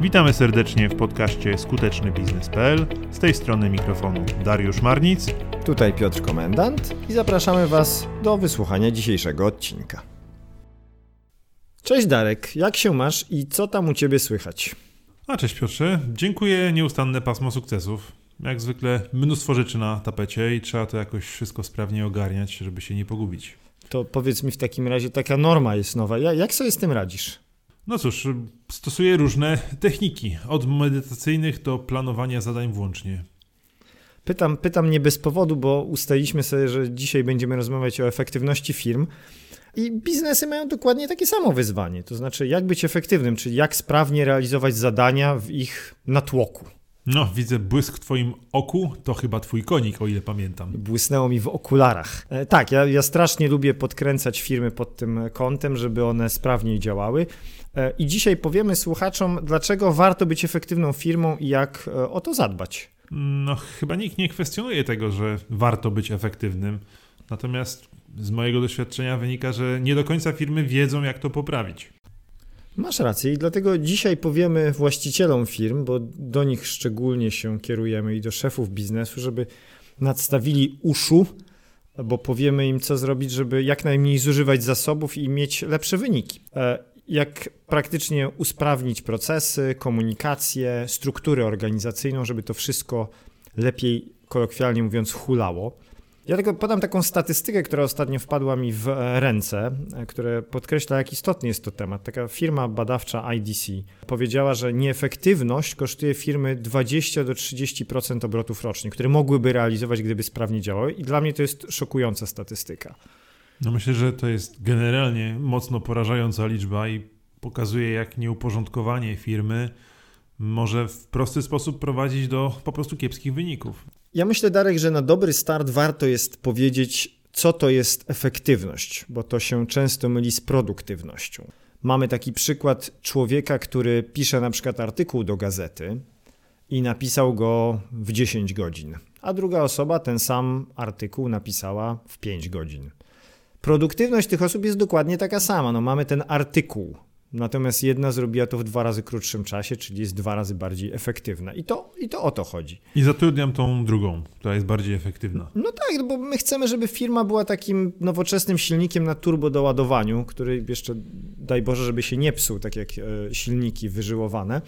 Witamy serdecznie w podcaście skutecznybiznes.pl. Z tej strony mikrofonu Dariusz Marnic. Tutaj Piotr Komendant i zapraszamy Was do wysłuchania dzisiejszego odcinka. Cześć Darek, jak się masz i co tam u Ciebie słychać? A cześć Piotrze, dziękuję nieustanne pasmo sukcesów. Jak zwykle mnóstwo rzeczy na tapecie i trzeba to jakoś wszystko sprawnie ogarniać, żeby się nie pogubić. To powiedz mi w takim razie, taka norma jest nowa. Jak sobie z tym radzisz? No cóż, stosuję różne techniki, od medytacyjnych do planowania zadań włącznie. Pytam, pytam nie bez powodu, bo ustaliliśmy sobie, że dzisiaj będziemy rozmawiać o efektywności firm. I biznesy mają dokładnie takie samo wyzwanie, to znaczy jak być efektywnym, czyli jak sprawnie realizować zadania w ich natłoku. No, widzę błysk w twoim oku, to chyba twój konik, o ile pamiętam. Błysnęło mi w okularach. E, tak, ja, ja strasznie lubię podkręcać firmy pod tym kątem, żeby one sprawniej działały. E, I dzisiaj powiemy słuchaczom, dlaczego warto być efektywną firmą i jak e, o to zadbać. No, chyba nikt nie kwestionuje tego, że warto być efektywnym. Natomiast z mojego doświadczenia wynika, że nie do końca firmy wiedzą, jak to poprawić. Masz rację i dlatego dzisiaj powiemy właścicielom firm, bo do nich szczególnie się kierujemy i do szefów biznesu, żeby nadstawili uszu, bo powiemy im, co zrobić, żeby jak najmniej zużywać zasobów i mieć lepsze wyniki. E, jak praktycznie usprawnić procesy, komunikację, strukturę organizacyjną, żeby to wszystko lepiej, kolokwialnie mówiąc, hulało. Ja tylko podam taką statystykę, która ostatnio wpadła mi w ręce, które podkreśla, jak istotny jest to temat. Taka firma badawcza IDC powiedziała, że nieefektywność kosztuje firmy 20 do 30% obrotów rocznie, które mogłyby realizować, gdyby sprawnie działały, i dla mnie to jest szokująca statystyka. No myślę, że to jest generalnie mocno porażająca liczba i pokazuje, jak nieuporządkowanie firmy może w prosty sposób prowadzić do po prostu kiepskich wyników. Ja myślę, Darek, że na dobry start warto jest powiedzieć, co to jest efektywność, bo to się często myli z produktywnością. Mamy taki przykład człowieka, który pisze na przykład artykuł do gazety i napisał go w 10 godzin, a druga osoba ten sam artykuł napisała w 5 godzin. Produktywność tych osób jest dokładnie taka sama. No, mamy ten artykuł, Natomiast jedna zrobiła to w dwa razy krótszym czasie, czyli jest dwa razy bardziej efektywna. I to, I to o to chodzi. I zatrudniam tą drugą, która jest bardziej efektywna. No tak, no bo my chcemy, żeby firma była takim nowoczesnym silnikiem na turbo doładowaniu, który jeszcze, daj Boże, żeby się nie psuł, tak jak e, silniki wyżyłowane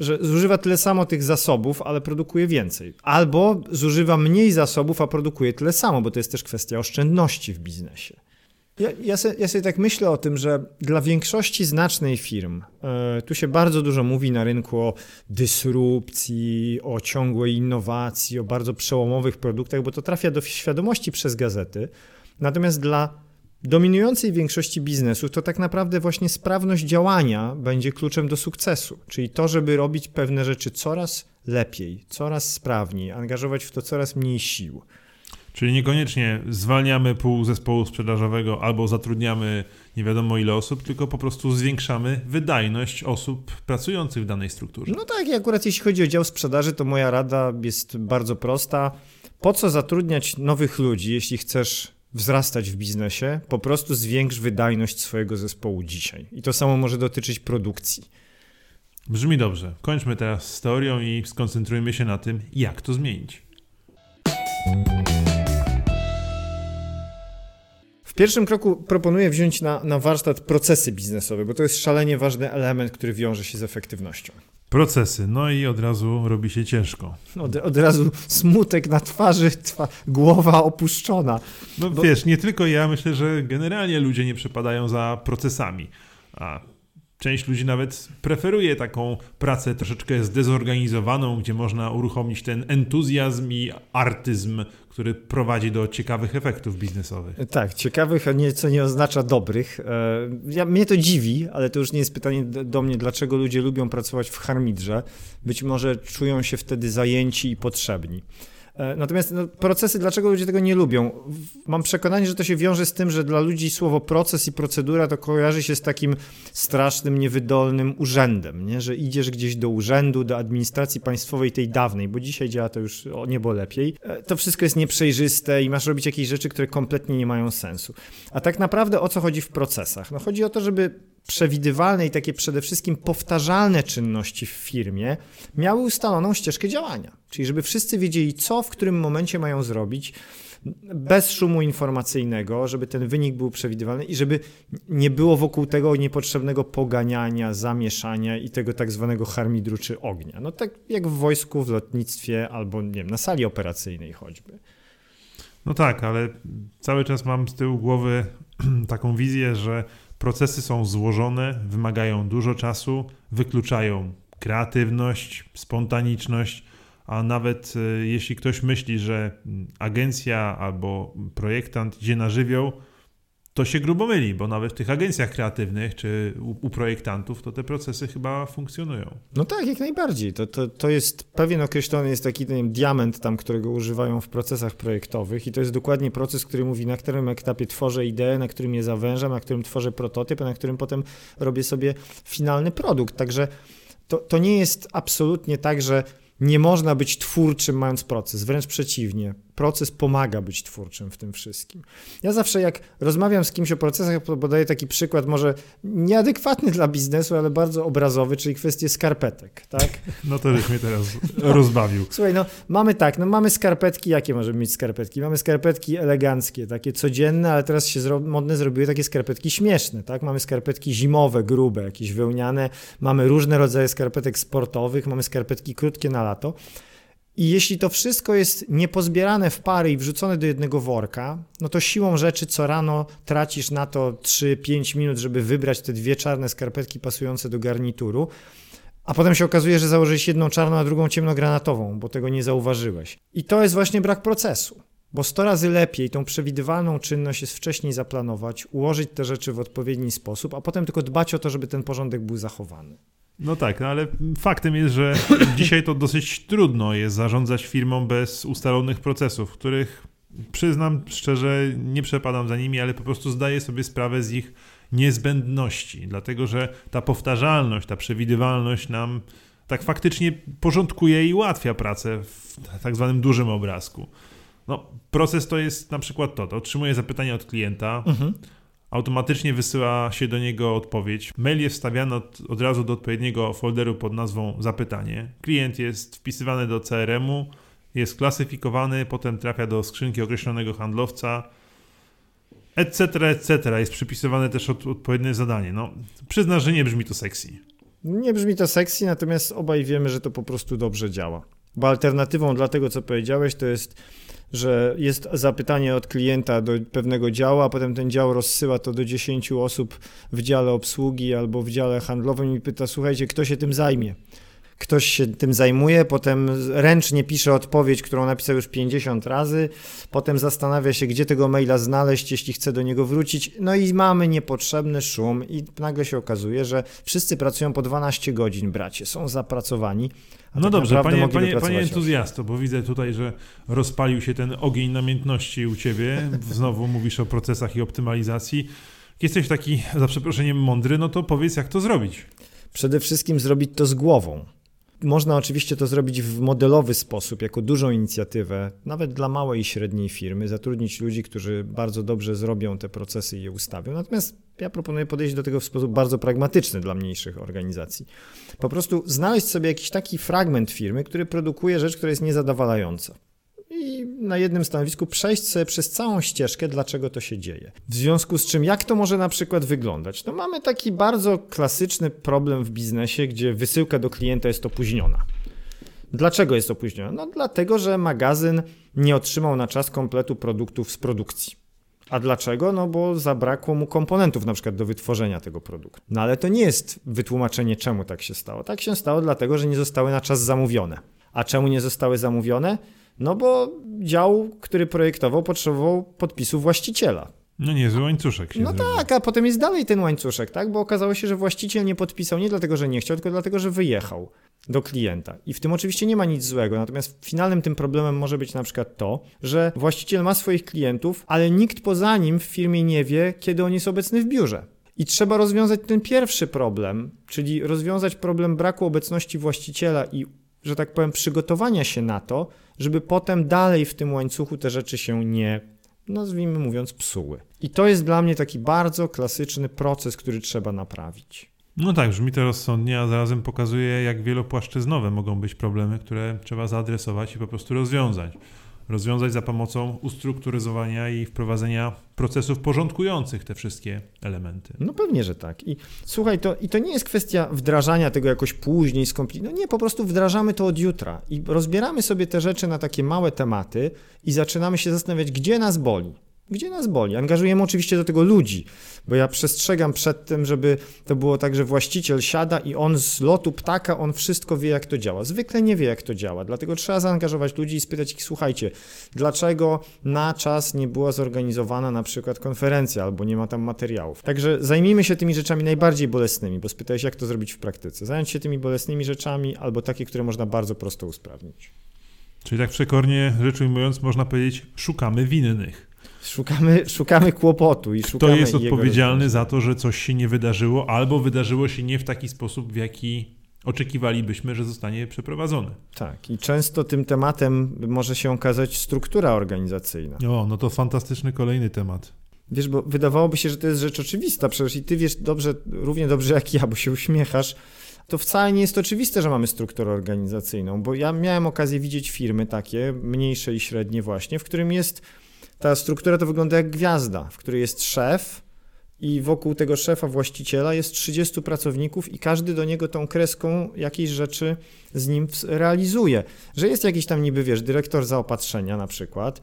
że zużywa tyle samo tych zasobów, ale produkuje więcej. Albo zużywa mniej zasobów, a produkuje tyle samo, bo to jest też kwestia oszczędności w biznesie. Ja, ja, sobie, ja, sobie, tak myślę o tym, że dla większości znacznej firm, e, tu się bardzo dużo mówi na rynku o dysrupcji, o ciągłej innowacji, o bardzo przełomowych produktach, bo to trafia do świadomości przez gazety. Natomiast dla dominującej większości biznesów to tak naprawdę właśnie sprawność działania będzie kluczem do sukcesu. Czyli to, żeby robić pewne rzeczy coraz lepiej, coraz sprawniej, angażować w to coraz mniej sił. Czyli niekoniecznie zwalniamy pół zespołu sprzedażowego albo zatrudniamy nie wiadomo ile osób, tylko po prostu zwiększamy wydajność osób pracujących w danej strukturze. No tak, i akurat jeśli chodzi o dział sprzedaży, to moja rada jest bardzo prosta. Po co zatrudniać nowych ludzi, jeśli chcesz wzrastać w biznesie? Po prostu zwiększ wydajność swojego zespołu dzisiaj. I to samo może dotyczyć produkcji. Brzmi dobrze. Kończmy teraz z teorią i skoncentrujmy się na tym, jak to zmienić pierwszym kroku proponuję wziąć na, na warsztat procesy biznesowe, bo to jest szalenie ważny element, który wiąże się z efektywnością. Procesy, no i od razu robi się ciężko. Od, od razu smutek na twarzy, twa, głowa opuszczona. No bo... wiesz, nie tylko ja, myślę, że generalnie ludzie nie przepadają za procesami. A Część ludzi nawet preferuje taką pracę troszeczkę zdezorganizowaną, gdzie można uruchomić ten entuzjazm i artyzm, który prowadzi do ciekawych efektów biznesowych. Tak, ciekawych, nieco nie oznacza dobrych. E, ja, mnie to dziwi, ale to już nie jest pytanie do mnie, dlaczego ludzie lubią pracować w harmidrze. Być może czują się wtedy zajęci i potrzebni. E, natomiast no, procesy, dlaczego ludzie tego nie lubią? Mam przekonanie, że to się wiąże z tym, że dla ludzi słowo proces i procedura to kojarzy się z takim strasznym, niewydolnym urzędem, nie? że idziesz gdzieś do urzędu, do administracji państwowej tej dawnej, bo dzisiaj działa to już o niebo lepiej. E, to wszystko jest nieprzejrzyste i masz robić jakieś rzeczy, które kompletnie nie mają sensu. A tak naprawdę o co chodzi w procesach? No chodzi o to, żeby przewidywalne i takie przede wszystkim powtarzalne czynności w firmie miały ustaloną ścieżkę działania. Czyli żeby wszyscy wiedzieli, co w którym momencie mają zrobić, bez szumu informacyjnego, żeby ten wynik był przewidywalny i żeby nie było wokół tego niepotrzebnego poganiania, zamieszania i tego tak zwanego harmidru czy ognia. No tak jak w wojsku, w lotnictwie albo nie wiem, na sali operacyjnej choćby. No tak, ale cały czas mam z tyłu głowy taką wizję, że procesy są złożone, wymagają dużo czasu, wykluczają kreatywność, spontaniczność, a nawet e, jeśli ktoś myśli, że agencja albo projektant idzie na żywioł, to się grubo myli, bo nawet w tych agencjach kreatywnych czy u, u, projektantów to te procesy chyba funkcjonują. No tak, jak najbardziej. To, to, to jest pewien określony, jest taki wiem, diament tam, którego używają w procesach projektowych i to jest dokładnie proces, który mówi, na którym etapie tworzę ideę, na którym je zawężam, na którym tworzę prototyp, a na którym potem robię sobie finalny produkt. Także to, to nie jest absolutnie tak, że nie można być twórczym mając proces, wręcz przeciwnie. Proces pomaga być twórczym w tym wszystkim. Ja zawsze jak rozmawiam z kimś o procesach, podaję taki przykład, może nieadekwatny dla biznesu, ale bardzo obrazowy, czyli kwestię skarpetek, tak? No to żeś mnie teraz rozbawił. Słuchaj, no mamy tak, no mamy skarpetki, jakie możemy mieć skarpetki? Mamy skarpetki eleganckie, takie codzienne, ale teraz się zro modne zrobiły takie skarpetki śmieszne, tak? Mamy skarpetki zimowe, grube, jakieś wełniane, mamy różne rodzaje skarpetek sportowych, mamy skarpetki krótkie na lato. I jeśli to wszystko jest niepozbierane w pary i wrzucone do jednego worka, no to siłą rzeczy co rano tracisz na to 3-5 minut, żeby wybrać te dwie czarne skarpetki pasujące do garnituru, a potem się okazuje, że założyłeś jedną czarną, a drugą ciemnogranatową, bo tego nie zauważyłeś. I to jest właśnie brak procesu. Bo 100 razy lepiej tą przewidywalną czynność jest wcześniej zaplanować, ułożyć te rzeczy w odpowiedni sposób, a potem tylko dbać o to, żeby ten porządek był zachowany. No tak, no ale faktem jest, że dzisiaj to dosyć trudno jest zarządzać firmą bez ustalonych procesów, których przyznam szczerze, nie przepadam za nimi, ale po prostu zdaję sobie sprawę z ich niezbędności, dlatego że ta powtarzalność, ta przewidywalność nam tak faktycznie porządkuje i ułatwia pracę w tak zwanym dużym obrazku. No, proces to jest na przykład to, to otrzymuję zapytanie od klienta, mhm automatycznie wysyła się do niego odpowiedź. Mail jest wstawiany od, od razu do odpowiedniego folderu pod nazwą zapytanie. Klient jest wpisywany do CRM-u, jest klasyfikowany, potem trafia do skrzynki określonego handlowca, etc., etc. Jest przypisywane też od, odpowiednie zadanie. No, przyznasz, że nie brzmi to sexy. Nie brzmi to sexy, natomiast obaj wiemy, że to po prostu dobrze działa. Bo alternatywą dla tego, co powiedziałeś, to jest że jest zapytanie od klienta do pewnego działu, a potem ten dział rozsyła to do 10 osób w dziale obsługi albo w dziale handlowym i pyta, słuchajcie, kto się tym zajmie? Ktoś się tym zajmuje, potem ręcznie pisze odpowiedź, którą napisał już 50 razy, potem zastanawia się, gdzie tego maila znaleźć, jeśli chce do niego wrócić. No i mamy niepotrzebny szum, i nagle się okazuje, że wszyscy pracują po 12 godzin, bracie, są zapracowani. No tak dobrze, panie, panie, panie entuzjasto, bo widzę tutaj, że rozpalił się ten ogień namiętności u ciebie. Znowu mówisz o procesach i optymalizacji. Jesteś taki, za przeproszeniem, mądry, no to powiedz, jak to zrobić. Przede wszystkim zrobić to z głową. Można oczywiście to zrobić w modelowy sposób, jako dużą inicjatywę, nawet dla małej i średniej firmy, zatrudnić ludzi, którzy bardzo dobrze zrobią te procesy i je ustawią. Natomiast ja proponuję podejść do tego w sposób bardzo pragmatyczny dla mniejszych organizacji. Po prostu znaleźć sobie jakiś taki fragment firmy, który produkuje rzecz, która jest niezadowalająca i na jednym stanowisku przejść sobie przez całą ścieżkę, dlaczego to się dzieje. W związku z czym, jak to może na przykład wyglądać? No mamy taki bardzo klasyczny problem w biznesie, gdzie wysyłka do klienta jest opóźniona. Dlaczego jest opóźniona? No dlatego, że magazyn nie otrzymał na czas kompletu produktów z produkcji. A dlaczego? No bo zabrakło mu komponentów na przykład do wytworzenia tego produktu. No ale to nie jest wytłumaczenie, czemu tak się stało. Tak się stało dlatego, że nie zostały na czas zamówione. A czemu nie zostały zamówione? No bo dział, który projektował, potrzebował podpisu właściciela. No niezły łańcuszek się No zrobił. tak, a potem jest dalej ten łańcuszek, tak? Bo okazało się, że właściciel nie podpisał nie dlatego, że nie chciał, tylko dlatego, że wyjechał do klienta. I w tym oczywiście nie ma nic złego. Natomiast finalnym tym problemem może być na przykład to, że właściciel ma swoich klientów, ale nikt poza nim w firmie nie wie, kiedy on jest obecny w biurze. I trzeba rozwiązać ten pierwszy problem, czyli rozwiązać problem braku obecności właściciela i, że tak powiem, przygotowania się na to, żeby potem dalej w tym łańcuchu te rzeczy się nie nazwijmy mówiąc, psuły. I to jest dla mnie taki bardzo klasyczny proces, który trzeba naprawić. No tak, brzmi to rozsądnie, a zarazem pokazuje, jak wielopłaszczyznowe mogą być problemy, które trzeba zaadresować i po prostu rozwiązać rozwiązać za pomocą ustrukturyzowania i wprowadzenia procesów porządkujących te wszystkie elementy. No pewnie, że tak. I słuchaj, to, i to nie jest kwestia wdrażania tego jakoś później, skomplikować. No nie, po prostu wdrażamy to od jutra i rozbieramy sobie te rzeczy na takie małe tematy i zaczynamy się zastanawiać, gdzie nas boli. Gdzie nas boli? Angażujemy oczywiście do tego ludzi, bo ja przestrzegam przed tym, żeby to było tak, że właściciel siada i on z lotu ptaka, on wszystko wie, jak to działa. Zwykle nie wie, jak to działa, dlatego trzeba zaangażować ludzi i spytać ich, słuchajcie, dlaczego na czas nie była zorganizowana na przykład konferencja albo nie ma tam materiałów. Także zajmijmy się tymi rzeczami najbardziej bolesnymi, bo spytałeś, jak to zrobić w praktyce. Zająć się tymi bolesnymi rzeczami albo takie, które można bardzo prosto usprawnić. Czyli tak przekornie rzecz ujmując, można powiedzieć, szukamy winnych. Szukamy, szukamy kłopotu i szukamy. Kto jest odpowiedzialny za to, że coś się nie wydarzyło, albo wydarzyło się nie w taki sposób, w jaki oczekiwalibyśmy, że zostanie przeprowadzone. Tak, i często tym tematem może się okazać struktura organizacyjna. O, no to fantastyczny kolejny temat. Wiesz, bo wydawałoby się, że to jest rzecz oczywista, przecież i ty wiesz dobrze, równie dobrze jak ja, bo się uśmiechasz, to wcale nie jest oczywiste, że mamy strukturę organizacyjną, bo ja miałem okazję widzieć firmy takie, mniejsze i średnie właśnie, w którym jest ta struktura to wygląda jak gwiazda, w której jest szef i wokół tego szefa, właściciela jest 30 pracowników i każdy do niego tą kreską jakieś rzeczy z nim realizuje. Że jest jakiś tam niby, wiesz, dyrektor zaopatrzenia na przykład,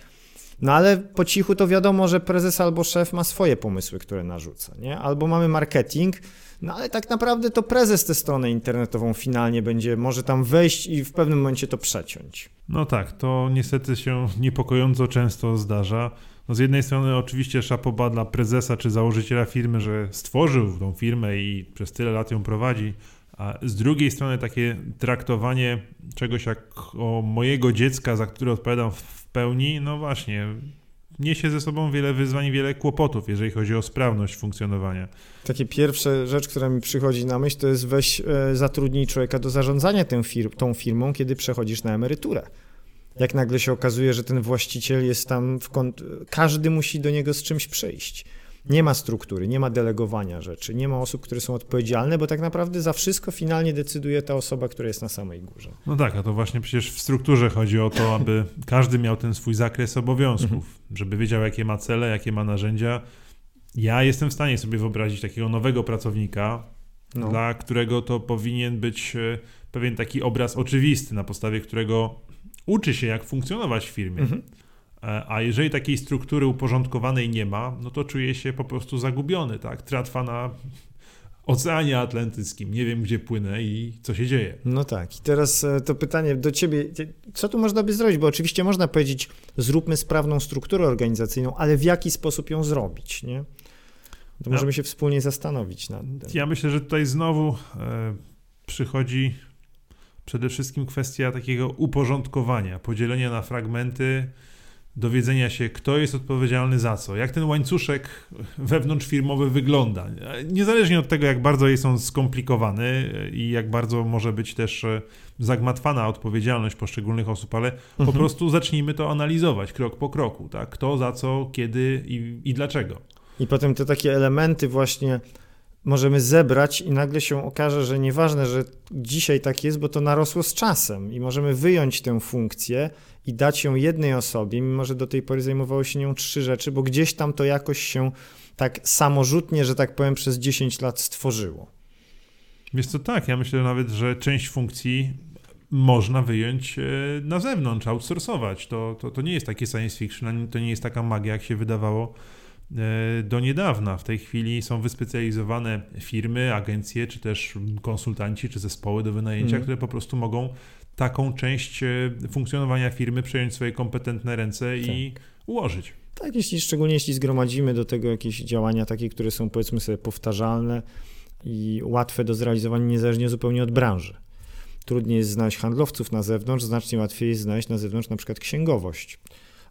no ale po cichu to wiadomo, że prezes albo szef ma swoje pomysły, które narzuca, nie? Albo mamy marketing, no ale tak naprawdę to prezes tę stronę internetową finalnie będzie, może tam wejść i w pewnym momencie to przeciąć. No tak, to niestety się niepokojąco często zdarza. No z jednej strony oczywiście szapoba dla prezesa czy założyciela firmy, że stworzył tą firmę i przez tyle lat ją prowadzi, a z drugiej strony takie traktowanie czegoś jak o mojego dziecka, za które odpowiadam w pełni, no właśnie, niesie ze sobą wiele wyzwań, wiele kłopotów, jeżeli chodzi o sprawność funkcjonowania. Takie pierwsze rzecz, która mi przychodzi na myśl, to jest weź e, zatrudnij człowieka do zarządzania tą, fir tą firmą, kiedy przechodzisz na emeryturę. Jak nagle się okazuje, że ten właściciel jest tam, w każdy musi do niego z czymś przyjść. Nie ma struktury, nie ma delegowania rzeczy, nie ma osób, które są odpowiedzialne, bo tak naprawdę za wszystko finalnie decyduje ta osoba, która jest na samej górze. No tak, a to właśnie przecież w strukturze chodzi o to, aby każdy miał ten swój zakres obowiązków, mhm. żeby wiedział, jakie ma cele, jakie ma narzędzia. Ja jestem w stanie sobie wyobrazić takiego nowego pracownika, no. dla którego to powinien być e, pewien taki obraz oczywisty, na podstawie którego uczy się, jak funkcjonować w firmie. Mhm. E, a jeżeli takiej struktury uporządkowanej nie ma, no to czuje się po prostu zagubiony, tak? Tratwa na Oceanie Atlantyckim, nie wiem gdzie płynę i co się dzieje. No tak, i teraz e, to pytanie do ciebie, co tu można by zrobić? Bo oczywiście można powiedzieć, zróbmy sprawną strukturę organizacyjną, ale w jaki sposób ją zrobić, nie? To możemy no. się wspólnie zastanowić nad tym. Ja myślę, że tutaj znowu e, przychodzi przede wszystkim kwestia takiego uporządkowania, podzielenia na fragmenty, dowiedzenia się, kto jest odpowiedzialny za co, jak ten łańcuszek wewnątrzfirmowy wygląda. Niezależnie od tego, jak bardzo jest on skomplikowany i jak bardzo może być też e, zagmatwana odpowiedzialność poszczególnych osób, ale mhm. po prostu zacznijmy to analizować krok po kroku, tak? Kto za co, kiedy i, i dlaczego. I potem te takie elementy właśnie możemy zebrać i nagle się okaże, że nieważne, że dzisiaj tak jest, bo to narosło z czasem i możemy wyjąć tę funkcję i dać ją jednej osobie, mimo że do tej pory zajmowało się nią trzy rzeczy, bo gdzieś tam to jakoś się tak samorzutnie, że tak powiem, przez 10 lat stworzyło. Wiesz co, tak, ja myślę nawet, że część funkcji można wyjąć e, na zewnątrz, outsourcować. To, to, to nie jest takie science fiction, to nie jest taka magia, jak się wydawało do niedawna. W tej chwili są wyspecjalizowane firmy, agencje, czy też konsultanci, czy zespoły do wynajęcia, mm. które po prostu mogą taką część e, funkcjonowania firmy przejąć w swoje kompetentne ręce tak. i ułożyć. Tak, jeśli, szczególnie jeśli zgromadzimy do tego jakieś działania takie, które są powiedzmy sobie powtarzalne i łatwe do zrealizowania niezależnie zupełnie od branży. Trudniej jest znaleźć handlowców na zewnątrz, znacznie łatwiej jest znaleźć na zewnątrz na przykład księgowość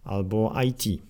albo IT,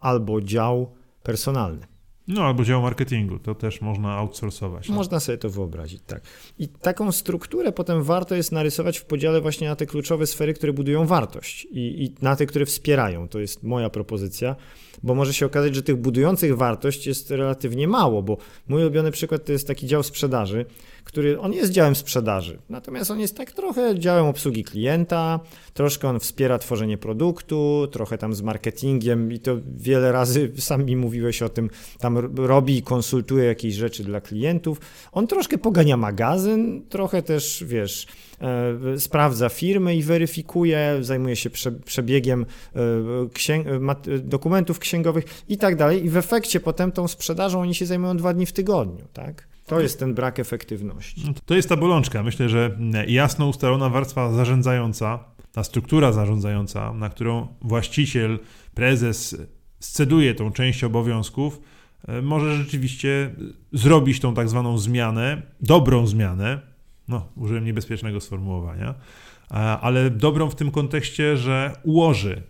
albo dział personalny. No albo dział marketingu, to też można outsourcować. Można sobie to wyobrazić, tak. I taką strukturę potem warto jest narysować w podziale właśnie na te kluczowe sfery, które budują wartość i, i na te, które wspierają. To jest moja propozycja bo może się okazać, że tych budujących wartość jest relatywnie mało, bo mój ulubiony przykład to jest taki dział sprzedaży, który on jest działem sprzedaży, natomiast on jest tak trochę działem obsługi klienta, troszkę on wspiera tworzenie produktu, trochę tam z marketingiem i to wiele razy sam mi mówiłeś o tym, tam robi i konsultuje jakieś rzeczy dla klientów. On troszkę pogania magazyn, trochę też, wiesz, e, sprawdza firmy i weryfikuje, zajmuje się prze, przebiegiem e, księg, dokumentów księgowych i tak dalej i w efekcie potem tą sprzedażą oni się zajmują dwa dni w tygodniu, tak? To jest ten brak efektywności. No to jest ta bolączka. Myślę, że jasno ustalona warstwa zarządzająca, ta struktura zarządzająca, na którą właściciel, prezes sceduje tą część obowiązków, e, może rzeczywiście zrobić tą tak zwaną zmianę, dobrą zmianę, no, użyłem niebezpiecznego sformułowania, ale dobrą w tym kontekście, że ułoży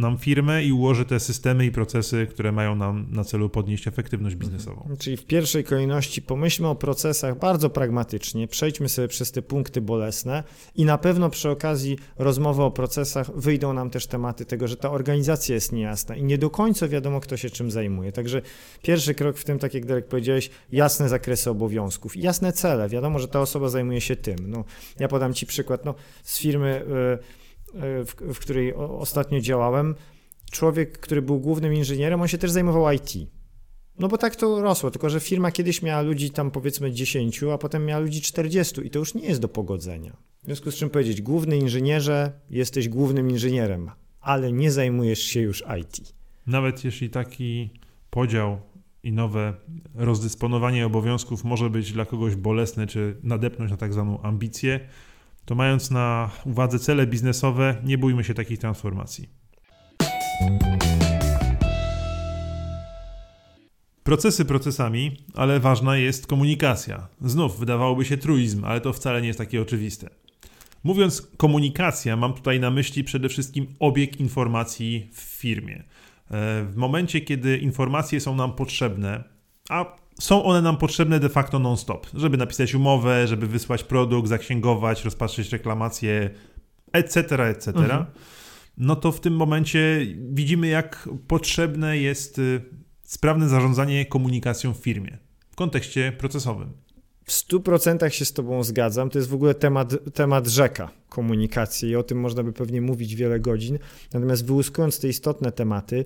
nam firmę i ułoży te systemy i procesy, które mają nam na celu podnieść efektywność mhm. biznesową. Czyli w pierwszej kolejności pomyślmy o procesach bardzo pragmatycznie, przejdźmy sobie przez te punkty bolesne i na pewno przy okazji rozmowy o procesach wyjdą nam też tematy tego, że ta organizacja jest niejasna i nie do końca wiadomo, kto się czym zajmuje. Także pierwszy krok w tym, tak jak Derek powiedziałeś, jasne zakresy obowiązków, jasne cele. Wiadomo, że ta osoba zajmuje się tym. No, ja podam Ci przykład no, z firmy. Yy, w, w której ostatnio działałem, człowiek, który był głównym inżynierem, on się też zajmował IT. No bo tak to rosło, tylko że firma kiedyś miała ludzi tam powiedzmy 10, a potem miała ludzi 40 i to już nie jest do pogodzenia. W związku z czym powiedzieć, główny inżynierze, jesteś głównym inżynierem, ale nie zajmujesz się już IT. Nawet jeśli taki podział i nowe rozdysponowanie obowiązków może być dla kogoś bolesne, czy nadepnąć na tak zwaną ambicję, to mając na uwadze cele biznesowe, nie bójmy się takich transformacji. Procesy procesami, ale ważna jest komunikacja. Znów wydawałoby się truizm, ale to wcale nie jest takie oczywiste. Mówiąc komunikacja, mam tutaj na myśli przede wszystkim obieg informacji w firmie. E, w momencie, kiedy informacje są nam potrzebne, a są one nam potrzebne de facto non-stop, żeby napisać umowę, żeby wysłać produkt, zaksięgować, rozpatrzyć reklamacje, etc., etc., mhm. no to w tym momencie widzimy, jak potrzebne jest y, sprawne zarządzanie komunikacją w firmie w kontekście procesowym. W 100% się z Tobą zgadzam. To jest w ogóle temat, temat rzeka komunikacji i o tym można by pewnie mówić wiele godzin. Natomiast wyłuskując te istotne tematy,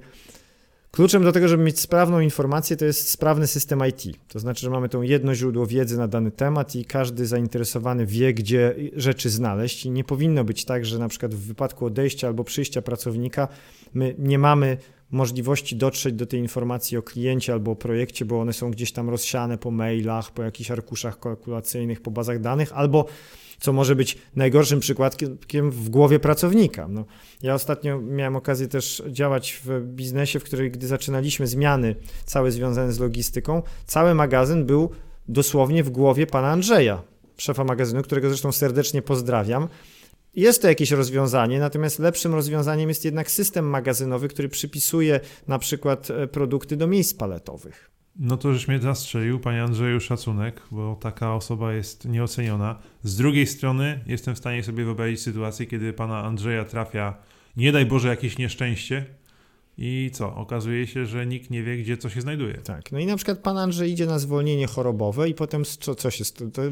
Kluczem do tego, żeby mieć sprawną informację, to jest sprawny system IT. To znaczy, że mamy to jedno źródło wiedzy na dany temat i każdy zainteresowany wie, gdzie rzeczy znaleźć. I nie powinno być tak, że na przykład w wypadku odejścia albo przyjścia pracownika my nie mamy możliwości dotrzeć do tej informacji o kliencie albo o projekcie, bo one są gdzieś tam rozsiane po mailach, po jakichś arkuszach kalkulacyjnych, po bazach danych, albo co może być najgorszym przykładkiem w głowie pracownika. No, ja ostatnio miałem okazję też działać w biznesie, w którym gdy zaczynaliśmy zmiany całe związane z logistyką, cały magazyn był dosłownie w głowie pana Andrzeja, szefa magazynu, którego zresztą serdecznie pozdrawiam. Jest to jakieś rozwiązanie, natomiast lepszym rozwiązaniem jest jednak system magazynowy, który przypisuje na przykład e, produkty do miejsc paletowych. No to żeś mnie zastrzelił, panie Andrzeju, szacunek, bo taka osoba jest nieoceniona. Z drugiej strony jestem w stanie sobie wyobrazić sytuację, kiedy pana Andrzeja trafia, nie daj Boże, jakieś nieszczęście i co? Okazuje się, że nikt nie wie, gdzie co się znajduje. Tak, no i na przykład pan Andrzej idzie na zwolnienie chorobowe i potem co, co się, to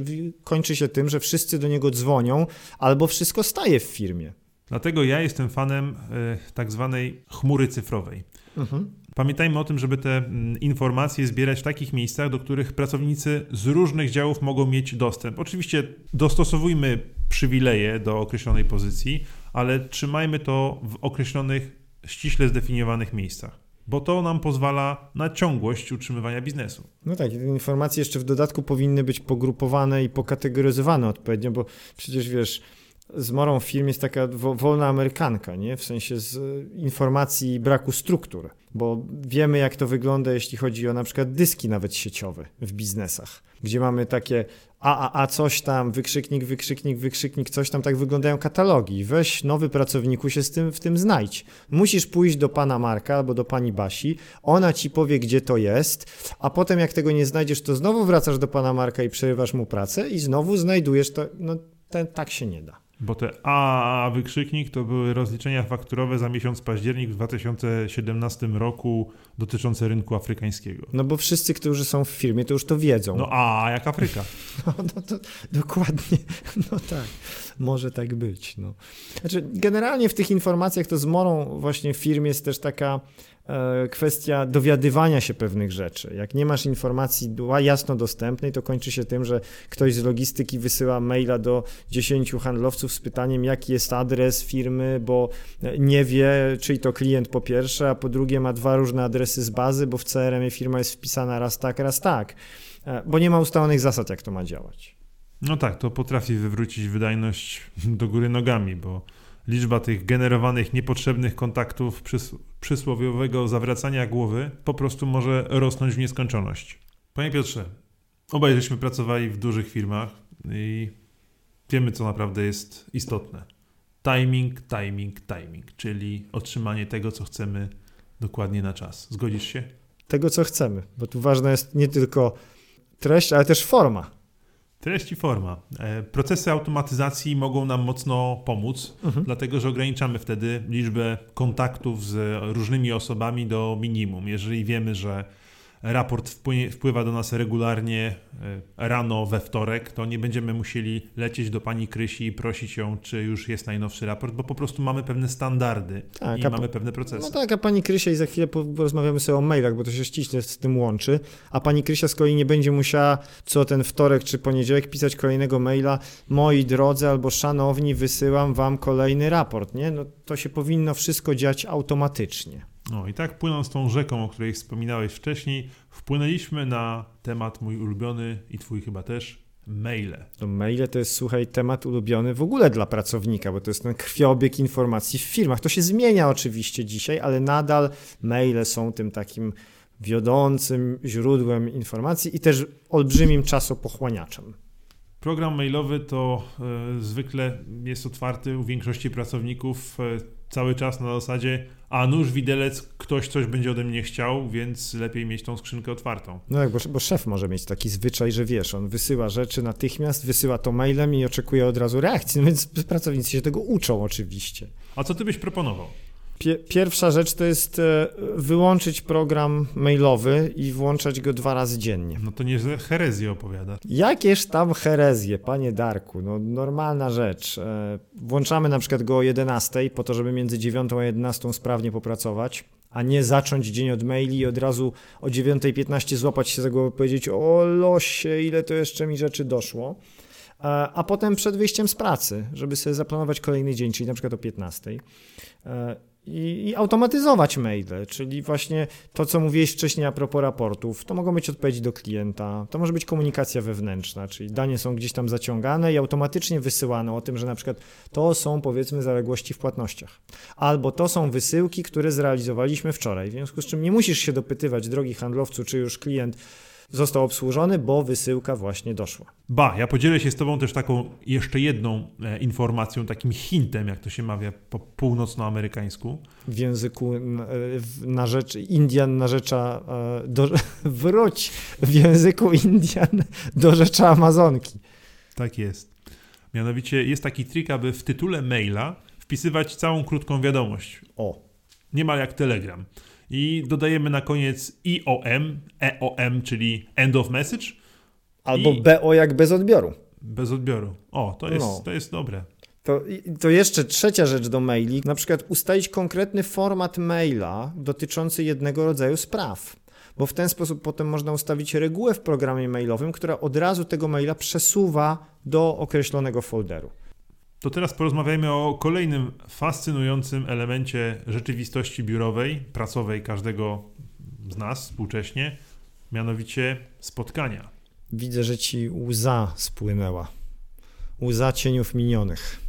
kończy się tym, że wszyscy do niego dzwonią albo wszystko staje w firmie. Dlatego ja jestem fanem y, tak zwanej chmury cyfrowej. Mhm. Pamiętajmy o tym, żeby te mm, informacje zbierać w takich miejscach, do których pracownicy z różnych działów mogą mieć dostęp. Oczywiście dostosowujmy przywileje do określonej pozycji, ale trzymajmy to w określonych, ściśle zdefiniowanych miejscach bo to nam pozwala na ciągłość utrzymywania biznesu. No tak, informacje jeszcze w dodatku powinny być pogrupowane i pokategoryzowane odpowiednio, bo przecież wiesz, zmorą firm jest taka wolna amerykanka, nie? w sensie z informacji braku struktur, bo wiemy jak to wygląda, jeśli chodzi o na przykład dyski nawet sieciowe w biznesach, gdzie mamy takie a, a, a coś tam, wykrzyknik, wykrzyknik, wykrzyknik, coś tam, tak wyglądają katalogi. Weź nowy pracowniku się z tym, w tym znajdź. Musisz pójść do pana Marka albo do pani Basi, ona ci powie, gdzie to jest, a potem jak tego nie znajdziesz, to znowu wracasz do pana Marka i przerywasz mu pracę i znowu znajdujesz to, no ten, tak się nie da. Bo te A wykrzyknik to były rozliczenia fakturowe za miesiąc październik w 2017 roku dotyczące rynku afrykańskiego. No bo wszyscy, którzy są w firmie, to już to wiedzą. No A jak Afryka. No, no to dokładnie, no tak, może tak być. No. Znaczy, generalnie w tych informacjach to zmorą właśnie firm jest też taka kwestia dowiadywania się pewnych rzeczy. Jak nie masz informacji jasno dostępnej, to kończy się tym, że ktoś z logistyki wysyła maila do 10 handlowców z pytaniem, jaki jest adres firmy, bo nie wie, czyj to klient po pierwsze, a po drugie ma dwa różne adresy z bazy, bo w CRM-ie firma jest wpisana raz tak, raz tak, e, bo nie ma ustalonych zasad, jak to ma działać. No tak, to potrafi wywrócić wydajność do góry nogami, bo liczba tych generowanych niepotrzebnych kontaktów przys przysłowiowego zawracania głowy po prostu może rosnąć w nieskończoność. Panie Piotrze, obaj żeśmy pracowali w dużych firmach i wiemy, co naprawdę jest istotne. Timing, timing, timing, czyli otrzymanie tego, co chcemy dokładnie na czas. Zgodzisz się? Tego, co chcemy, bo tu ważna jest nie tylko treść, ale też forma. Treść i forma. E, procesy automatyzacji mogą nam mocno pomóc, mhm. dlatego że ograniczamy wtedy liczbę kontaktów z różnymi osobami do minimum. Jeżeli wiemy, że raport wpłynie, wpływa do nas regularnie e, rano we wtorek, to nie będziemy musieli lecieć do pani Krysi i prosić ją, czy już jest najnowszy raport, bo po prostu mamy pewne standardy tak, i mamy pewne procesy. No tak, a pani Krysia i za chwilę porozmawiamy sobie o mailach, bo to się ściśle z tym łączy, a pani Krysia z kolei nie będzie musiała co ten wtorek czy poniedziałek pisać kolejnego maila, moi drodzy albo szanowni, wysyłam wam kolejny raport, nie? No to się powinno wszystko dziać automatycznie. No i tak płynąc tą rzeką, o której wspominałeś wcześniej, wpłynęliśmy na temat mój ulubiony i twój chyba też, maile. To maile to jest, słuchaj, temat ulubiony w ogóle dla pracownika, bo to jest ten krwiobieg informacji w firmach. To się zmienia oczywiście dzisiaj, ale nadal maile są tym takim wiodącym źródłem informacji i też olbrzymim czasopochłaniaczem. Program mailowy to y, zwykle jest otwarty u większości pracowników y, cały czas na zasadzie a nóż widelec, ktoś coś będzie ode mnie chciał, więc lepiej mieć tą skrzynkę otwartą. No tak, bo, bo szef może mieć taki zwyczaj, że wiesz, on wysyła rzeczy natychmiast, wysyła to mailem i oczekuje od razu reakcji, no więc pracownicy się tego uczą oczywiście. A co ty byś proponował? Pierwsza rzecz to jest e, wyłączyć program mailowy i włączać go dwa razy dziennie. No to nie herezję opowiada. Jakież tam herezje, panie Darku? No normalna rzecz. E, włączamy na przykład go o 11 po to, żeby między 9 a 11 sprawnie popracować, a nie zacząć dzień od maili i od razu o 9.15 złapać się za głowę i powiedzieć o losie, ile to jeszcze mi rzeczy doszło e, a potem przed wyjściem z pracy, żeby sobie zaplanować kolejny dzień, czyli na przykład o 15 i, i, automatyzować maile, czyli właśnie to, co mówiłeś wcześniej a propos raportów, to mogą być odpowiedzi do klienta, to może być komunikacja wewnętrzna, czyli dane są gdzieś tam zaciągane i automatycznie wysyłane o tym, że na przykład to są powiedzmy zaległości w płatnościach, albo to są wysyłki, które zrealizowaliśmy wczoraj, w związku z czym nie musisz się dopytywać, drogi handlowcu, czy już klient został obsłużony, bo wysyłka właśnie doszła. Ba, ja podzielę się z Tobą też taką jeszcze jedną e, informacją, takim hintem, jak to się mawia po północnoamerykańsku. W języku na, na rzecz Indian narzecza, e, do, wróć w języku Indian do rzeczy Amazonki. Tak jest. Mianowicie jest taki trik, aby w tytule maila wpisywać całą krótką wiadomość. O. Niemal jak Telegram i dodajemy na koniec IOM, EOM, czyli End of Message. Albo I... BO jak bez odbioru. Bez odbioru. O, to jest, no. to jest dobre. To, to jeszcze trzecia rzecz do maili, na przykład ustalić konkretny format maila dotyczący jednego rodzaju spraw. Bo w ten sposób potem można ustawić regułę w programie mailowym, która od razu tego maila przesuwa do określonego folderu. To teraz porozmawiajmy o kolejnym fascynującym elemencie rzeczywistości biurowej, pracowej każdego z nas współcześnie, mianowicie spotkania. Widzę, że ci łza spłynęła. Łza cieniów minionych.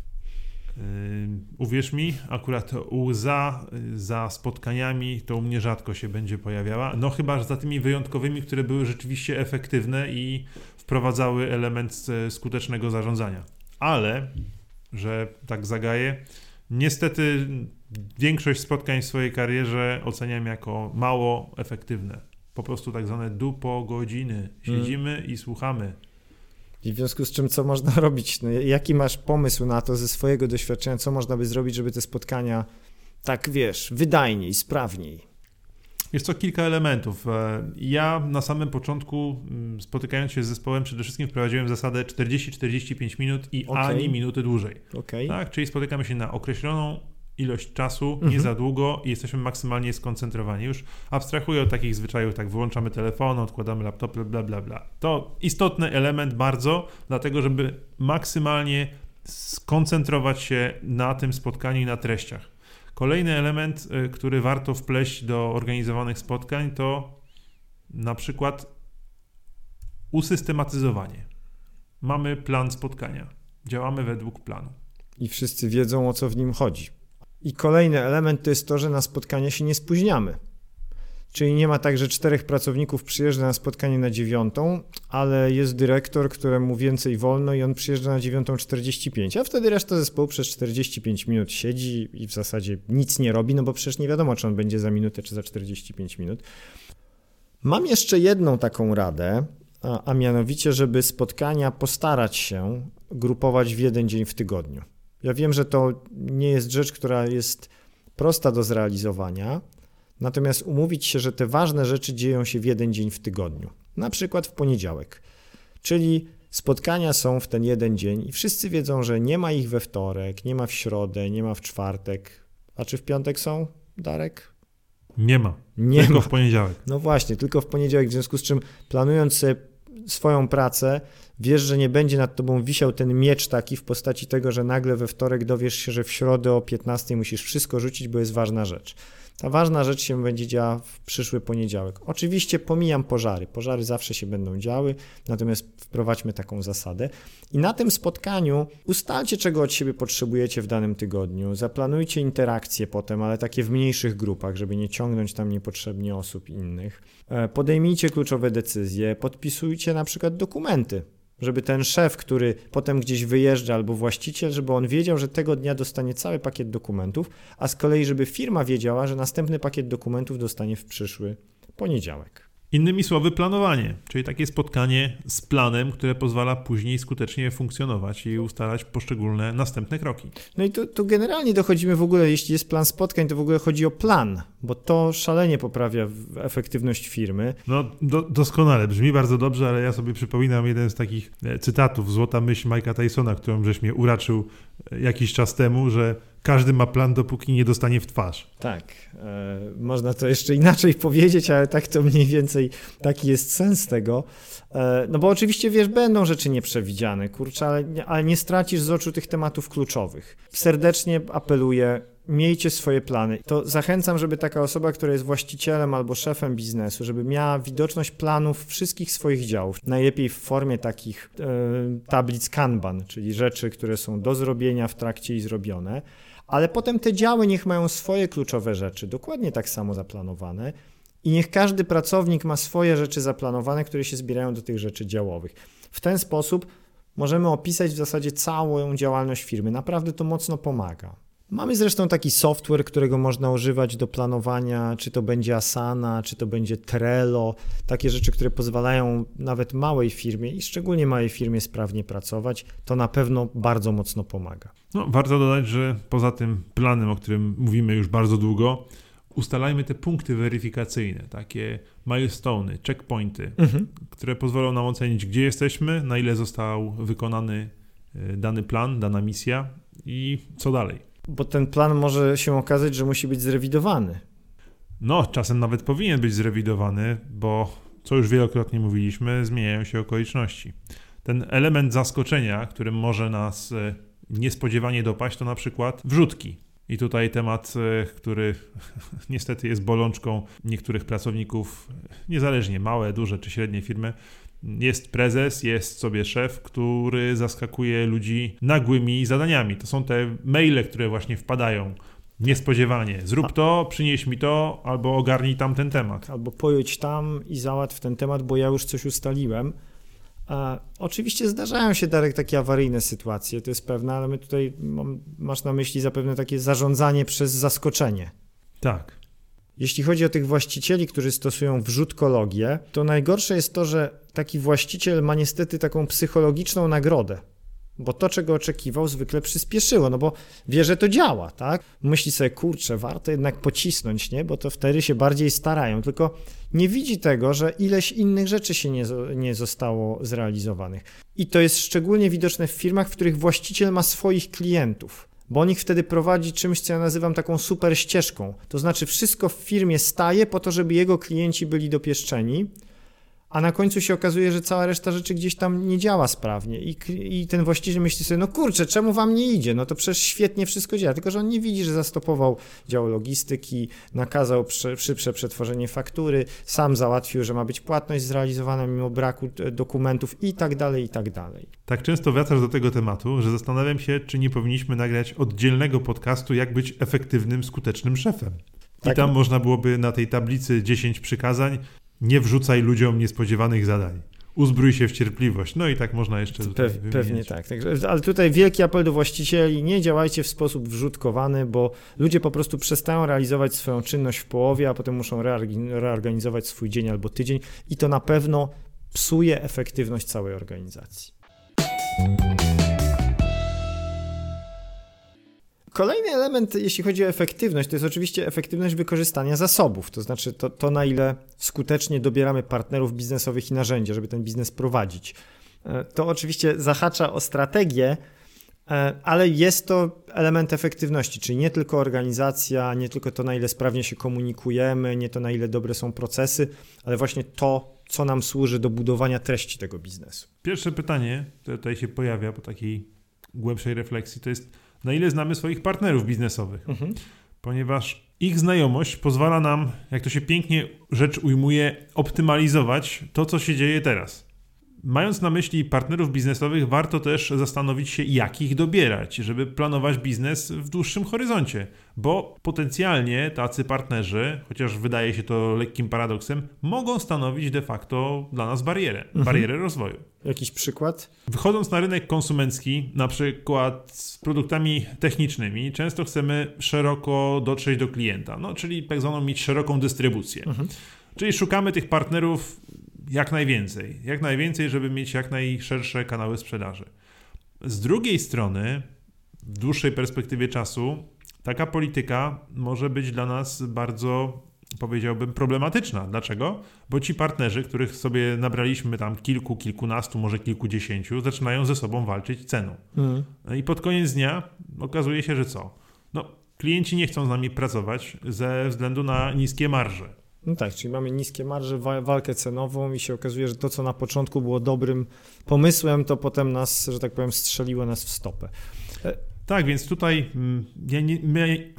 Uwierz mi, akurat łza za spotkaniami to u mnie rzadko się będzie pojawiała. No chyba że za tymi wyjątkowymi, które były rzeczywiście efektywne i wprowadzały element skutecznego zarządzania. Ale, że tak zagaję, niestety większość spotkań w swojej karierze oceniam jako mało efektywne. Po prostu tak zwane dupo godziny. Siedzimy mm. i słuchamy. I w związku z czym, co można robić? No, jaki masz pomysł na to ze swojego doświadczenia, co można by zrobić, żeby te spotkania tak, wiesz, wydajniej, sprawniej? Jest to kilka elementów. E, ja na samym początku, mm, spotykając się z zespołem, przede wszystkim wprowadziłem zasadę 40-45 minut i okay. ani minuty dłużej. Okay. Tak, czyli spotykamy się na określoną ilość czasu, nie mhm. za długo i jesteśmy maksymalnie skoncentrowani. Już abstrahuję od takich zwyczajów, tak wyłączamy telefon, odkładamy laptop, bla, bla, bla. To istotny element bardzo, dlatego żeby maksymalnie skoncentrować się na tym spotkaniu i na treściach. Kolejny element, y, który warto wpleść do organizowanych spotkań, to na przykład usystematyzowanie. Mamy plan spotkania. Działamy według planu. I wszyscy wiedzą, o co w nim chodzi. I kolejny element to jest to, że na spotkanie się nie spóźniamy. Czyli nie ma tak, że czterech pracowników przyjeżdża na spotkanie na dziewiątą, ale jest dyrektor, któremu więcej wolno i on przyjeżdża na 9.45, a wtedy reszta zespołu przez 45 minut siedzi i w zasadzie nic nie robi, no bo przecież nie wiadomo, czy on będzie za minutę, czy za 45 minut. Mam jeszcze jedną taką radę, a, a mianowicie, żeby spotkania postarać się grupować w jeden dzień w tygodniu. Ja wiem, że to nie jest rzecz, która jest prosta do zrealizowania, natomiast umówić się, że te ważne rzeczy dzieją się w jeden dzień w tygodniu, na przykład w poniedziałek. Czyli spotkania są w ten jeden dzień i wszyscy wiedzą, że nie ma ich we wtorek, nie ma w środę, nie ma w czwartek. A czy w piątek są, Darek? Nie ma. Nie tylko ma. w poniedziałek. No właśnie, tylko w poniedziałek, w związku z czym planując sobie swoją pracę, wiesz, że nie będzie nad tobą wisiał ten miecz taki w postaci tego, że nagle we wtorek dowiesz się, że w środę o 15 musisz wszystko rzucić, bo jest ważna rzecz. Ta ważna rzecz się będzie działa w przyszły poniedziałek. Oczywiście pomijam pożary. Pożary zawsze się będą działy, natomiast wprowadźmy taką zasadę. I na tym spotkaniu ustalcie, czego od siebie potrzebujecie w danym tygodniu. Zaplanujcie interakcje potem, ale takie w mniejszych grupach, żeby nie ciągnąć tam niepotrzebnie osób innych. E, podejmijcie kluczowe decyzje, podpisujcie na przykład dokumenty żeby ten szef, który potem gdzieś wyjeżdża albo właściciel, żeby on wiedział, że tego dnia dostanie cały pakiet dokumentów, a z kolei, żeby firma wiedziała, że następny pakiet dokumentów dostanie w przyszły poniedziałek. Innymi słowy, planowanie, czyli takie spotkanie z planem, które pozwala później skutecznie funkcjonować i ustalać poszczególne następne kroki. No i tu, tu, generalnie dochodzimy w ogóle, jeśli jest plan spotkań, to w ogóle chodzi o plan, bo to szalenie poprawia efektywność firmy. No do, doskonale, brzmi bardzo dobrze, ale ja sobie przypominam jeden z takich e, cytatów, złota myśl Mike'a Tysona, którą żeś mnie uraczył e, jakiś czas temu, że każdy ma plan, dopóki nie dostanie w twarz. Tak, e, można to jeszcze inaczej powiedzieć, ale tak to mniej więcej taki jest sens tego. E, no bo oczywiście wiesz, będą rzeczy nieprzewidziane, kurczę, ale, ale nie stracisz z oczu tych tematów kluczowych. Serdecznie apeluję, miejcie swoje plany. To zachęcam, żeby taka osoba, która jest właścicielem albo szefem biznesu, żeby miała widoczność planów wszystkich swoich działów. Najlepiej w formie takich e, tablic Kanban, czyli rzeczy, które są do zrobienia w trakcie i zrobione ale potem te działy niech mają swoje kluczowe rzeczy, dokładnie tak samo zaplanowane. I niech każdy pracownik ma swoje rzeczy zaplanowane, które się zbierają do tych rzeczy działowych. W ten sposób możemy opisać w zasadzie całą działalność firmy. Naprawdę to mocno pomaga. Mamy zresztą taki software, którego można używać do planowania, czy to będzie Asana, czy to będzie Trello, takie rzeczy, które pozwalają nawet małej firmie i szczególnie małej firmie sprawnie pracować. To na pewno bardzo mocno pomaga. No, warto dodać, że poza tym planem, o którym mówimy już bardzo długo, ustalajmy te punkty weryfikacyjne, takie milestone, checkpointy, mhm. które pozwolą nam ocenić, gdzie jesteśmy, na ile został wykonany e, dany plan, dana misja i co dalej. Bo ten plan może się okazać, że musi być zrewidowany. No, czasem nawet powinien być zrewidowany, bo co już wielokrotnie mówiliśmy, zmieniają się okoliczności. Ten element zaskoczenia, którym może nas e, niespodziewanie dopaść, to na przykład wrzutki. I tutaj temat, e, który niestety jest bolączką niektórych pracowników, niezależnie małe, duże czy średnie firmy, Jest prezes, jest sobie szef, który zaskakuje ludzi nagłymi zadaniami. To są te maile, które właśnie wpadają niespodziewanie. Zrób to, przynieś mi to, albo ogarnij tam ten temat. Albo pojedź tam i załatw ten temat, bo ja już coś ustaliłem. A, oczywiście zdarzają się, Darek, takie awaryjne sytuacje, to jest pewne, ale my tutaj mam, masz na myśli zapewne takie zarządzanie przez zaskoczenie. Tak. Jeśli chodzi o tych właścicieli, którzy stosują wrzutkologię, to najgorsze jest to, że taki właściciel ma niestety taką psychologiczną nagrodę. Bo to, czego oczekiwał, zwykle przyspieszyło, no bo wie, że to działa, tak? Myśli sobie, kurczę, warto jednak pocisnąć, nie? Bo to wtedy się bardziej starają, tylko nie widzi tego, że ileś innych rzeczy się nie, nie zostało zrealizowanych. I to jest szczególnie widoczne w firmach, w których właściciel ma swoich klientów bo on ich wtedy prowadzi czymś, co ja nazywam taką super ścieżką. To znaczy, wszystko w firmie staje po to, żeby jego klienci byli dopieszczeni, a na końcu się okazuje, że cała reszta rzeczy gdzieś tam nie działa sprawnie i, i ten właściciel myśli sobie, no kurczę, czemu wam nie idzie? No to przecież świetnie wszystko działa, tylko że on nie widzi, że zastopował dział logistyki, nakazał prze, szybsze przetworzenie faktury, sam załatwił, że ma być płatność zrealizowana mimo braku e, dokumentów i tak dalej, i tak dalej. Tak często wracasz do tego tematu, że zastanawiam się, czy nie powinniśmy nagrać oddzielnego podcastu, jak być efektywnym, skutecznym szefem. I tak. tam można byłoby na tej tablicy 10 przykazań nie wrzucaj ludziom niespodziewanych zadań. Uzbrój się w cierpliwość. No i tak można jeszcze Pew, Pewnie tak. Także, ale tutaj wielki apel do właścicieli, nie działajcie w sposób wrzutkowany, bo ludzie po prostu przestają realizować swoją czynność w połowie, a potem muszą reorganizować swój dzień albo tydzień i to na pewno psuje efektywność całej organizacji. Kolejny element, jeśli chodzi o efektywność, to jest oczywiście efektywność wykorzystania zasobów, to znaczy to, to, na ile skutecznie dobieramy partnerów biznesowych i narzędzia, żeby ten biznes prowadzić. E, to oczywiście zahacza o strategię, e, ale jest to element efektywności, czyli nie tylko organizacja, nie tylko to, na ile sprawnie się komunikujemy, nie to, na ile dobre są procesy, ale właśnie to, co nam służy do budowania treści tego biznesu. Pierwsze pytanie, które tutaj się pojawia po takiej głębszej refleksji, to jest na ile znamy swoich partnerów biznesowych. Mhm. Ponieważ ich znajomość pozwala nam, jak to się pięknie rzecz ujmuje, optymalizować to, co się dzieje teraz. Mając na myśli partnerów biznesowych, warto też zastanowić się, jak ich dobierać, żeby planować biznes w dłuższym horyzoncie, bo potencjalnie tacy partnerzy, chociaż wydaje się to lekkim paradoksem, mogą stanowić de facto dla nas barierę, mhm. barierę rozwoju. Jakiś przykład? Wychodząc na rynek konsumencki, na przykład z produktami technicznymi, często chcemy szeroko dotrzeć do klienta, no, czyli tak zwaną mieć szeroką dystrybucję. Mhm. Czyli szukamy tych partnerów jak najwięcej. Jak najwięcej, żeby mieć jak najszersze kanały sprzedaży. Z drugiej strony, w dłuższej perspektywie czasu, taka polityka może być dla nas bardzo, powiedziałbym, problematyczna. Dlaczego? Bo ci partnerzy, których sobie nabraliśmy tam kilku, kilkunastu, może kilkudziesięciu, zaczynają ze sobą walczyć ceną. Mm. I pod koniec dnia okazuje się, że co? No, klienci nie chcą z nami pracować ze względu na niskie marże. No tak, czyli mamy niskie marże, walkę cenową i się okazuje, że to, co na początku było dobrym pomysłem, to potem nas, że tak powiem, strzeliło nas w stopę. E, tak, więc tutaj mm, ja nie, my,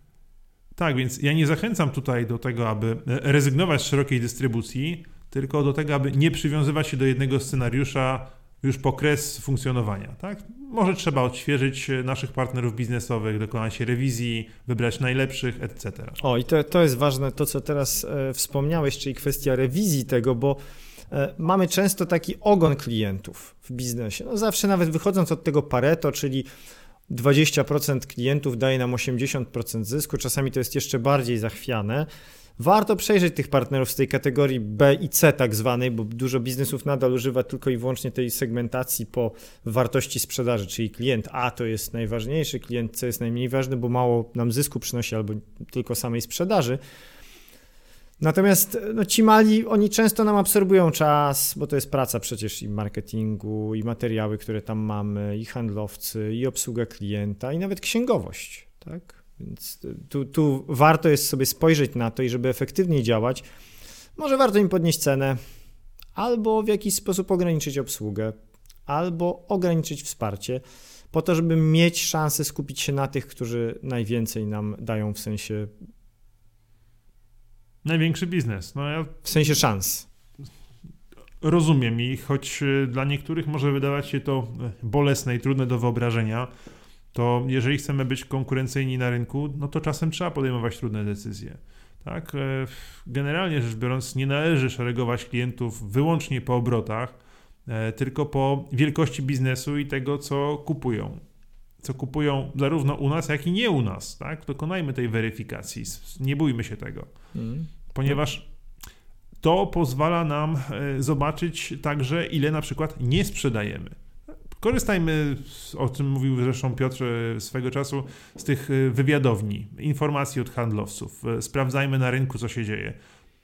tak, więc ja nie zachęcam tutaj do tego, aby rezygnować z szerokiej dystrybucji, tylko do tego, aby nie przywiązywać się do jednego scenariusza już po kres funkcjonowania. Tak? Może trzeba odświeżyć naszych partnerów biznesowych, dokonać rewizji, wybrać najlepszych, etc. O, i to, to jest ważne, to co teraz e, wspomniałeś, czyli kwestia rewizji tego, bo e, mamy często taki ogon klientów w biznesie. No zawsze nawet wychodząc od tego Pareto, czyli 20% klientów daje nam 80% zysku, czasami to jest jeszcze bardziej zachwiane warto przejrzeć tych partnerów z tej kategorii B i C tak zwanej, bo dużo biznesów nadal używa tylko i wyłącznie tej segmentacji po wartości sprzedaży, czyli klient A to jest najważniejszy, klient C jest najmniej ważny, bo mało nam zysku przynosi albo tylko samej sprzedaży. Natomiast no, ci mali, oni często nam absorbują czas, bo to jest praca przecież i marketingu, i materiały, które tam mamy, i handlowcy, i obsługa klienta, i nawet księgowość. Tak? Więc tu, tu warto jest sobie spojrzeć na to i żeby efektywniej działać, może warto im podnieść cenę, albo w jakiś sposób ograniczyć obsługę, albo ograniczyć wsparcie, po to, żeby mieć szansę skupić się na tych, którzy najwięcej nam dają w sensie. Największy biznes. No ja... W sensie szans. rozumiem i choć e, dla niektórych może wydawać się to e, bolesne i trudne do wyobrażenia, to jeżeli chcemy być konkurencyjni na rynku, no to czasem trzeba podejmować trudne decyzje. Tak? Generalnie rzecz biorąc, nie należy szeregować klientów wyłącznie po obrotach, tylko po wielkości biznesu i tego, co kupują co kupują zarówno u nas, jak i nie u nas. Tak? Dokonajmy tej weryfikacji. Nie bójmy się tego, mm. ponieważ to pozwala nam e, zobaczyć także, ile na przykład nie sprzedajemy. Korzystajmy, o czym mówił zresztą Piotr e, swego czasu, z tych e, wywiadowni, informacji od handlowców. Sprawdzajmy na rynku, co się dzieje.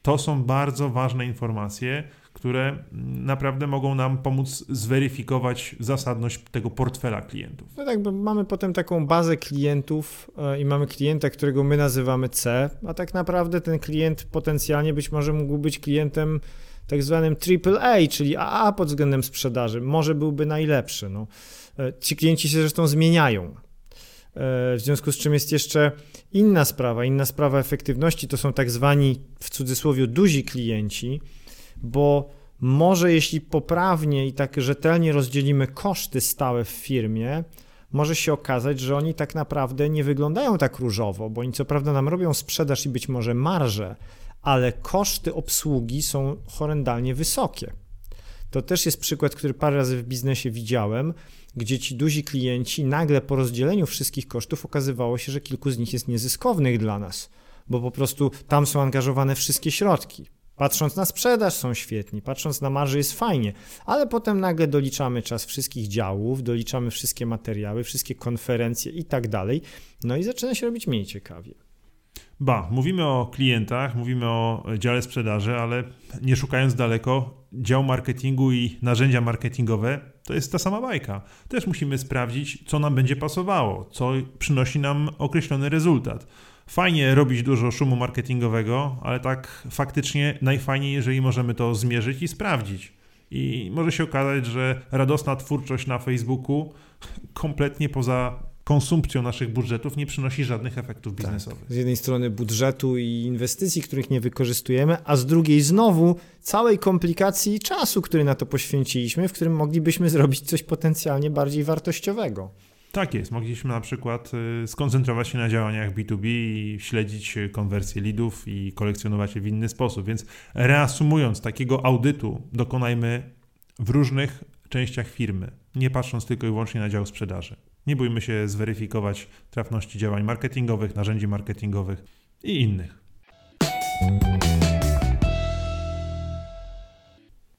To są bardzo ważne informacje, które naprawdę mogą nam pomóc zweryfikować zasadność tego portfela klientów. No tak, bo mamy potem taką bazę klientów e, i mamy klienta, którego my nazywamy C, a tak naprawdę ten klient potencjalnie być może mógł być klientem tak zwanym AAA, czyli AA pod względem sprzedaży. Może byłby najlepszy. No. E, ci klienci się zresztą zmieniają. E, w związku z czym jest jeszcze inna sprawa. Inna sprawa efektywności to są tak zwani w cudzysłowie duzi klienci, bo może jeśli poprawnie i tak rzetelnie rozdzielimy koszty stałe w firmie, może się okazać, że oni tak naprawdę nie wyglądają tak różowo, bo oni co prawda nam robią sprzedaż i być może marże, ale koszty obsługi są horrendalnie wysokie. To też jest przykład, który parę razy w biznesie widziałem, gdzie ci duzi klienci nagle po rozdzieleniu wszystkich kosztów okazywało się, że kilku z nich jest niezyskownych dla nas, bo po prostu tam są angażowane wszystkie środki. Patrząc na sprzedaż są świetni, patrząc na marży jest fajnie, ale potem nagle doliczamy czas wszystkich działów, doliczamy wszystkie materiały, wszystkie konferencje i tak dalej, no i zaczyna się robić mniej ciekawie. Ba, mówimy o klientach, mówimy o dziale sprzedaży, ale nie szukając daleko, dział marketingu i narzędzia marketingowe to jest ta sama bajka. Też musimy sprawdzić, co nam będzie pasowało, co przynosi nam określony rezultat. Fajnie robić dużo szumu marketingowego, ale tak faktycznie najfajniej, jeżeli możemy to zmierzyć i sprawdzić. I może się okazać, że radosna twórczość na Facebooku kompletnie poza konsumpcją naszych budżetów nie przynosi żadnych efektów tak. biznesowych. Tak. Z jednej strony budżetu i inwestycji, których nie wykorzystujemy, a z drugiej znowu całej komplikacji czasu, który na to poświęciliśmy, w którym moglibyśmy zrobić coś potencjalnie bardziej wartościowego. Tak jest. Mogliśmy na przykład y, skoncentrować się na działaniach B2B i śledzić konwersję leadów i kolekcjonować je w inny sposób. Więc reasumując, takiego audytu dokonajmy w różnych częściach firmy, nie patrząc tylko i wyłącznie na dział sprzedaży. Nie bójmy się zweryfikować trafności działań marketingowych, narzędzi marketingowych i innych.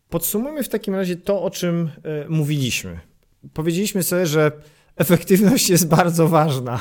Podsumujmy w takim razie to, o czym y, mówiliśmy. Powiedzieliśmy sobie, że efektywność jest bardzo ważna.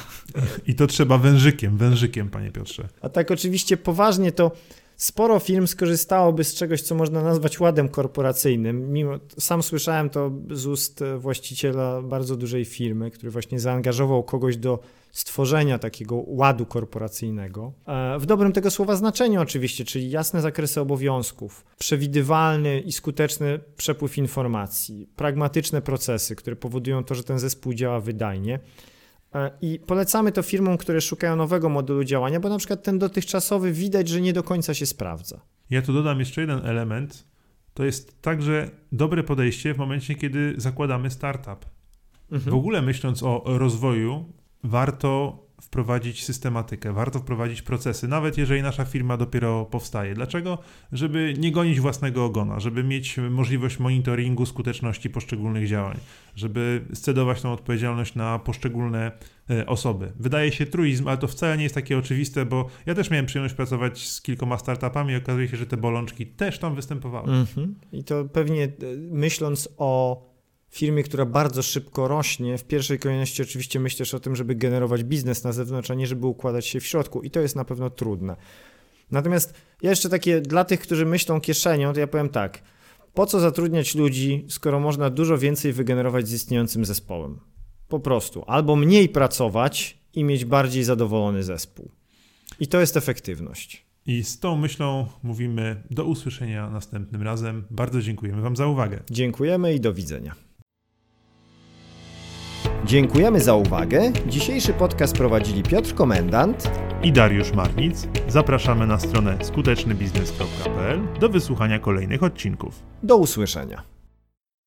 I to trzeba wężykiem, wężykiem, panie Piotrze. A tak oczywiście poważnie to sporo firm skorzystałoby z czegoś, co można nazwać ładem korporacyjnym. Mimo, sam słyszałem to z ust właściciela bardzo dużej firmy, który właśnie zaangażował kogoś do stworzenia takiego ładu korporacyjnego. E, w dobrym tego słowa znaczeniu oczywiście, czyli jasne zakresy obowiązków, przewidywalny i skuteczny przepływ informacji, pragmatyczne procesy, które powodują to, że ten zespół działa wydajnie. E, I polecamy to firmom, które szukają nowego modelu działania, bo na przykład ten dotychczasowy widać, że nie do końca się sprawdza. Ja tu dodam jeszcze jeden element. To jest także dobre podejście w momencie, kiedy zakładamy startup. Mhm. W ogóle myśląc o rozwoju, warto wprowadzić systematykę, warto wprowadzić procesy, nawet jeżeli nasza firma dopiero powstaje. Dlaczego? Żeby nie gonić własnego ogona, żeby mieć możliwość monitoringu skuteczności poszczególnych działań, żeby scedować tą odpowiedzialność na poszczególne e, osoby. Wydaje się truizm, ale to wcale nie jest takie oczywiste, bo ja też miałem przyjemność pracować z kilkoma startupami i okazuje się, że te bolączki też tam występowały. Mm -hmm. I to pewnie e, myśląc o firmie, która bardzo szybko rośnie, w pierwszej kolejności oczywiście myślisz o tym, żeby generować biznes na zewnątrz, a nie żeby układać się w środku i to jest na pewno trudne. Natomiast ja jeszcze takie dla tych, którzy myślą kieszenią, to ja powiem tak. Po co zatrudniać ludzi, skoro można dużo więcej wygenerować z istniejącym zespołem? Po prostu. Albo mniej pracować i mieć bardziej zadowolony zespół. I to jest efektywność. I z tą myślą mówimy do usłyszenia następnym razem. Bardzo dziękujemy Wam za uwagę. Dziękujemy i do widzenia. Dziękujemy za uwagę. Dzisiejszy podcast prowadzili Piotr Komendant i Dariusz Marnic. Zapraszamy na stronę skutecznybiznes.pl do wysłuchania kolejnych odcinków. Do usłyszenia.